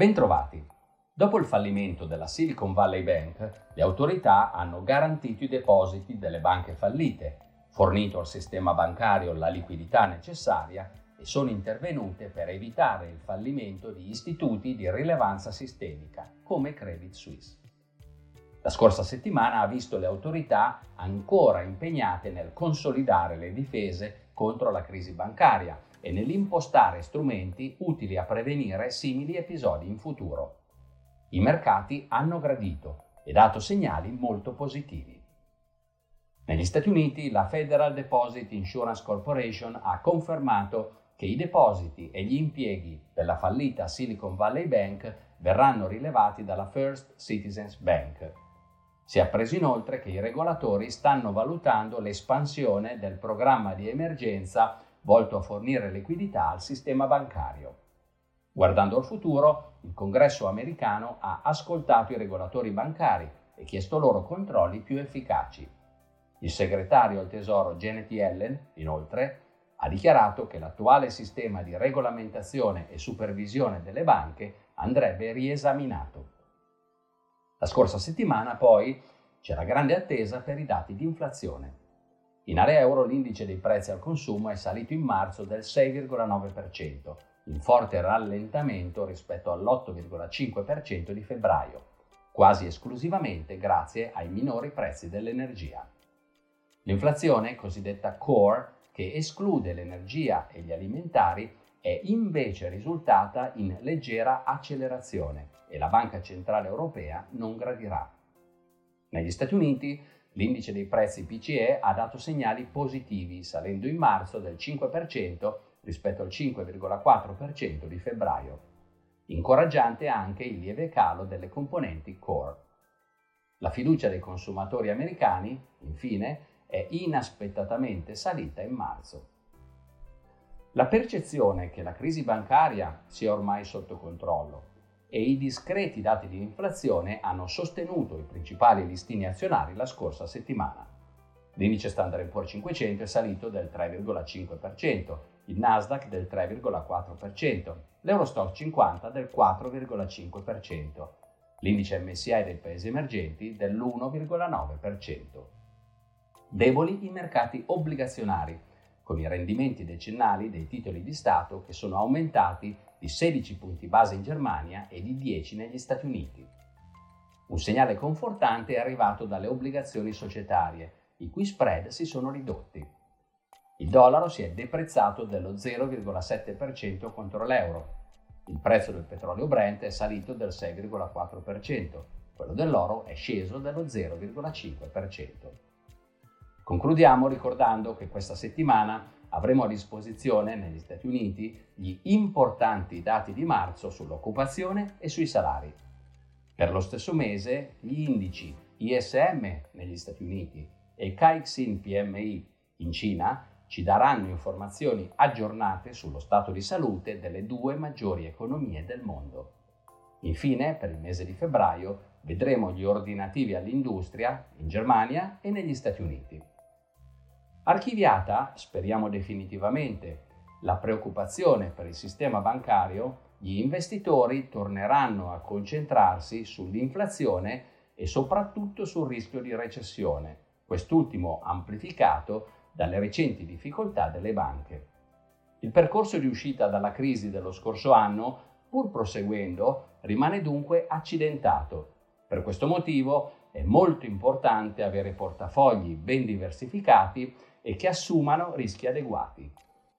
Bentrovati! Dopo il fallimento della Silicon Valley Bank, le autorità hanno garantito i depositi delle banche fallite, fornito al sistema bancario la liquidità necessaria e sono intervenute per evitare il fallimento di istituti di rilevanza sistemica come Credit Suisse. La scorsa settimana ha visto le autorità ancora impegnate nel consolidare le difese contro la crisi bancaria e nell'impostare strumenti utili a prevenire simili episodi in futuro. I mercati hanno gradito e dato segnali molto positivi. Negli Stati Uniti la Federal Deposit Insurance Corporation ha confermato che i depositi e gli impieghi della fallita Silicon Valley Bank verranno rilevati dalla First Citizens Bank. Si è appreso inoltre che i regolatori stanno valutando l'espansione del programma di emergenza volto a fornire liquidità al sistema bancario. Guardando al futuro, il Congresso americano ha ascoltato i regolatori bancari e chiesto loro controlli più efficaci. Il segretario al Tesoro Janet Yellen, inoltre, ha dichiarato che l'attuale sistema di regolamentazione e supervisione delle banche andrebbe riesaminato. La scorsa settimana, poi, c'era grande attesa per i dati di inflazione. In area euro l'indice dei prezzi al consumo è salito in marzo del 6,9%, in forte rallentamento rispetto all'8,5% di febbraio, quasi esclusivamente grazie ai minori prezzi dell'energia. L'inflazione, cosiddetta core, che esclude l'energia e gli alimentari, è invece risultata in leggera accelerazione e la Banca Centrale Europea non gradirà. Negli Stati Uniti L'indice dei prezzi PCE ha dato segnali positivi, salendo in marzo del 5% rispetto al 5,4% di febbraio. Incoraggiante anche il lieve calo delle componenti core. La fiducia dei consumatori americani, infine, è inaspettatamente salita in marzo. La percezione che la crisi bancaria sia ormai sotto controllo e i discreti dati di inflazione hanno sostenuto i principali listini azionari la scorsa settimana. L'indice Standard Poor's 500 è salito del 3,5%, il Nasdaq del 3,4%, l'Eurostock 50 del 4,5%, l'indice MSI dei paesi emergenti dell'1,9%. Deboli i mercati obbligazionari, con i rendimenti decennali dei titoli di Stato che sono aumentati di 16 punti base in Germania e di 10 negli Stati Uniti. Un segnale confortante è arrivato dalle obbligazioni societarie, i cui spread si sono ridotti. Il dollaro si è deprezzato dello 0,7% contro l'euro. Il prezzo del petrolio Brent è salito del 6,4%, quello dell'oro è sceso dello 0,5%. Concludiamo ricordando che questa settimana avremo a disposizione negli Stati Uniti gli importanti dati di marzo sull'occupazione e sui salari. Per lo stesso mese gli indici ISM negli Stati Uniti e Caixin PMI in Cina ci daranno informazioni aggiornate sullo stato di salute delle due maggiori economie del mondo. Infine, per il mese di febbraio, vedremo gli ordinativi all'industria in Germania e negli Stati Uniti. Archiviata, speriamo definitivamente, la preoccupazione per il sistema bancario, gli investitori torneranno a concentrarsi sull'inflazione e soprattutto sul rischio di recessione, quest'ultimo amplificato dalle recenti difficoltà delle banche. Il percorso di uscita dalla crisi dello scorso anno, pur proseguendo, rimane dunque accidentato. Per questo motivo è molto importante avere portafogli ben diversificati e che assumano rischi adeguati.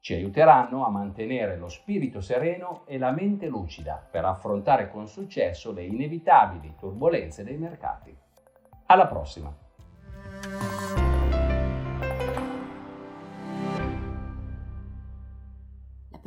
Ci aiuteranno a mantenere lo spirito sereno e la mente lucida per affrontare con successo le inevitabili turbulenze dei mercati. Alla prossima!